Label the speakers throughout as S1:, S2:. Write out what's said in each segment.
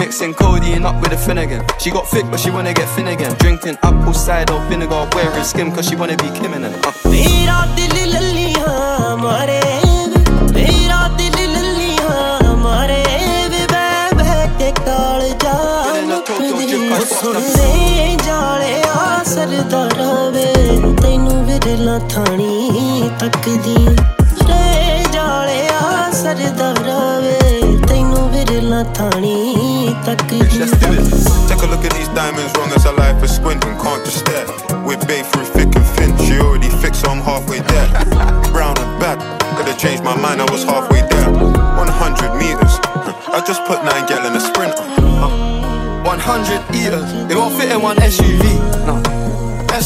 S1: Mixing codeine up with a Finnegan. She got thick, but she wanna get thin again. Drinking apple cider vinegar, wearing skim, cause she wanna be Kim and uh.
S2: Don't, don't, don't, ਜਾਲਿਆ ਸਰਦਾਰਾ ਵੇ ਤੈਨੂੰ ਵਿਰਲਾ ਥਾਣੀ ਤੱਕਦੀ ਰੇ ਜਾਲਿਆ ਸਰਦਾਰਾ ਵੇ ਤੈਨੂੰ ਵਿਰਲਾ ਥਾਣੀ ਤੱਕਦੀ
S3: Let's do it. Take a look at these diamonds, wrong as a life is squinting, can't just stare. We're babe through thick and thin, she already fixed, so I'm halfway there. Brown and back, could've changed my mind, I was halfway there. 100 meters, I just put nine gal in a sprinter.
S1: 100 eaters, they won't fit in one SUV. No.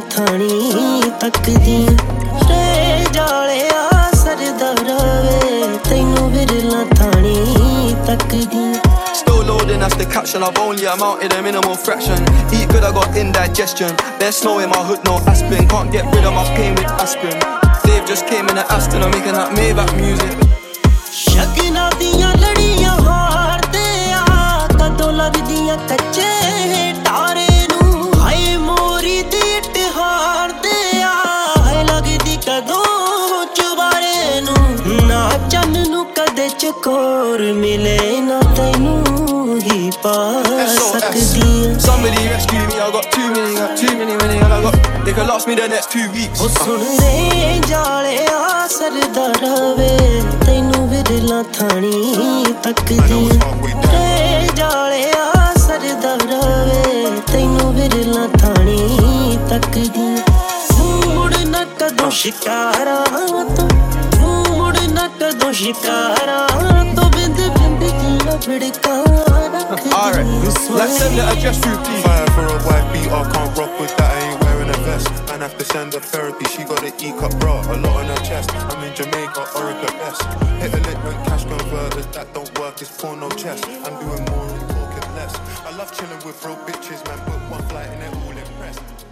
S2: ਥਾਣੀ ਤੱਕਦੀ ਰੇ ਜਾਲਿਆ ਸਰਦਾਰਾ ਵੇ ਤੈਨੂੰ ਵਿਰਲਾ ਥਾਣੀ ਤੱਕਦੀ
S1: Still loading, that's the caption. I've only amounted a minimal fraction. Eat good, I got indigestion. There's snow in my hood, no aspirin. Can't get rid of my pain with aspirin. Dave just came in the Aston, I'm making that Maybach music.
S2: ਨੂੰ ਕਦੇ ਚਕੋਰ ਮਿਲੇ ਨਾ ਤੈਨੂੰ ਹੀ ਪਾ ਸਕਦੀ ਆ
S1: Somebody rescue me, I got too many, got too many winning, and I got. They could last me the next two weeks.
S2: ਉਹ ਸੁਣ ਰੇ ਜਾਲਿਆ ਸਰਦਾਰਾ ਵੇ ਤੈਨੂੰ ਵਿਰਲਾ ਥਾਣੀ ਤੱਕਦੀ ਰੇ ਜਾਲਿਆ ਸਰਦਾਰਾ ਵੇ ਤੈਨੂੰ ਵਿਰਲਾ ਥਾਣੀ ਤੱਕਦੀ ਮੁੜ ਨਾ ਕਦੋਂ ਸ਼ਿਕਾਰਾਂ ਤੋਂ
S1: Alright, let's send
S3: for a white can't rock with that, I ain't wearing a vest. And therapy, she got cup bra, a lot her chest. I'm in Jamaica, Hit a lick cash converters, that don't work, it's chest. I'm doing more and talking less. I love chilling with real bitches, man, but one flight and they're all impressed.